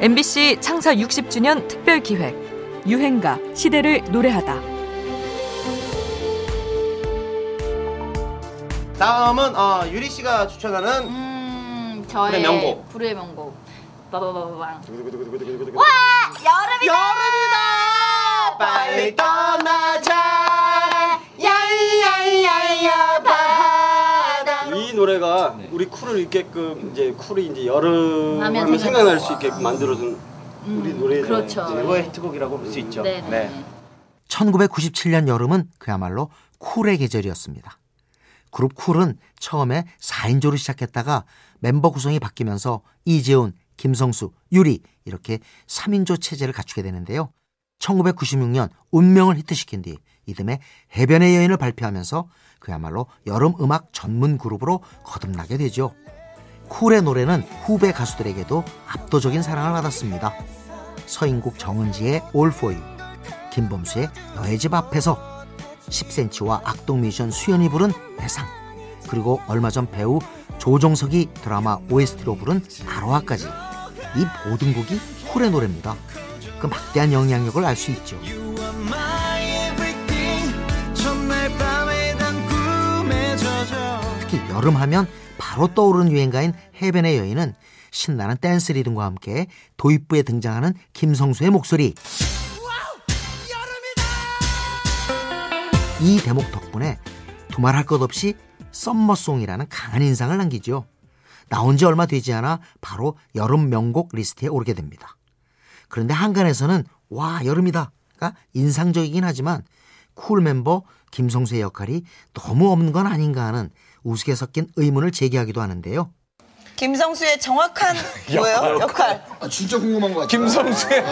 MBC 창사 60주년 특별 기획 유행가 시대를 노래하다. 다음은 어, 유리 씨가 추천하는 음, 저의 불의 명곡. 불의 명곡. 빠바바바방. 와 여름이다. 여름이다 빨리 떠나자 이 노래가 우리 쿨을 있게끔 이제 쿨이 이제 여름 하면. 생각날 수 있게끔 만들어준 우리 노래 그렇죠. 최고의 히트곡이라고 볼 수 있죠 네 네. 1997년 여름은 그야말로 쿨의 계절이었습니다. 그룹 쿨은 처음에 4인조로 시작했다가 멤버 구성이 바뀌면서 이재훈, 김성수, 유리 이렇게 3인조 체제를 갖추게 되는데요. 1996년 운명을 히트시킨 뒤 이듬해 해변의 여인을 발표하면서 그야말로 여름 음악 전문 그룹으로 거듭나게 되죠. 쿨의 노래는 후배 가수들에게도 압도적인 사랑을 받았습니다. 서인국 정은지의 All For You, 김범수의 너의 집 앞에서 10cm와 악동 뮤지션 수연이 부른 배상 그리고 얼마 전 배우 조정석이 드라마 OST로 부른 아로하까지 이 모든 곡이 쿨의 노래입니다. 그 막대한 영향력을 알 수 있죠. 여름 하면 바로 떠오르는 유행가인 해변의 여인은 신나는 댄스 리듬과 함께 도입부에 등장하는 김성수의 목소리 이 대목 덕분에 두말할 것 없이 summer song이라는 강한 인상을 남기죠. 나온 지 얼마 되지 않아 바로 여름 명곡 리스트에 오르게 됩니다. 그런데 항간에서는 와 여름이다가 인상적이긴 하지만 쿨 멤버 김성수의 역할이 너무 없는 건 아닌가 하는 우스개 섞인 의문을 제기하기도 하는데요. 김성수의 정확한 뭐예요? 역할. 아, 진짜 궁금한 것 같아요. 김성수의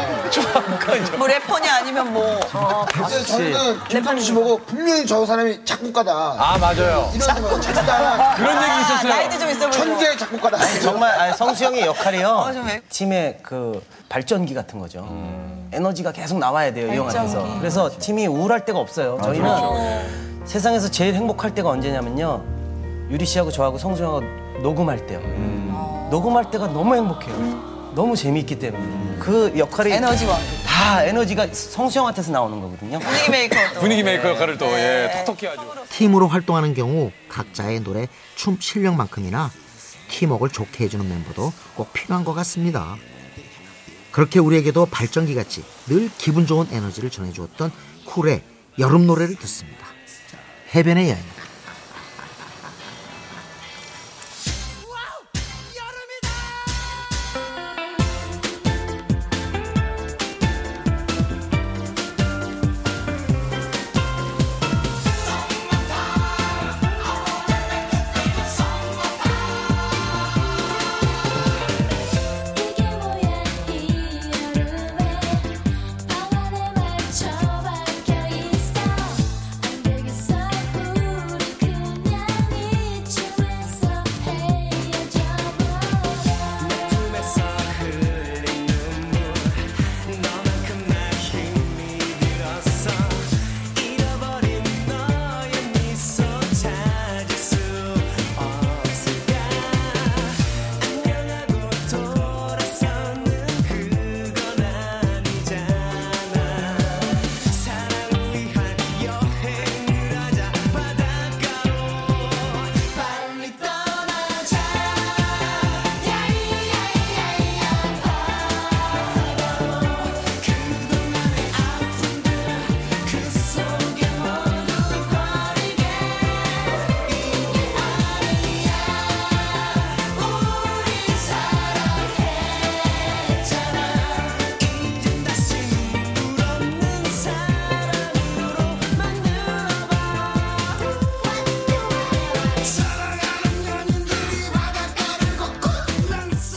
뭐 래퍼냐 아니면 뭐 어, 근데 저는 김성수 씨 보고 분명히 저 사람이 작곡가다. 아 맞아요. 이런 생각 작사나 그런 얘기 있었어요. 나이도 좀 있어 보이고. 천재 작곡가다. 정말 아니, 성수 형의 역할이요. 어, 팀의 그 발전기 같은 거죠. 에너지가 계속 나와야 돼요, 이 형한테서. 그래서 팀이 우울할 데가 없어요. 저희는 세상에서 제일 행복할 때가 언제냐면요. 유리 씨하고 저하고 성수 형하고 녹음할 때요. 녹음할 때가 너무 행복해요. 너무 재미있기 때문에. 그 역할이 에너지원. 다 에너지가 성수 형한테서 나오는 거거든요. 분위기 메이커. 분위기 메이커 역할을 또 예, 톡톡히 하죠. 팀으로 활동하는 경우 각자의 노래, 춤 실력만큼이나 팀워크를 좋게 해주는 멤버도 꼭 필요한 것 같습니다. 그렇게 우리에게도 발전기 같이 늘 기분 좋은 에너지를 전해주었던 쿨의 여름 노래를 듣습니다. 해변의 여인.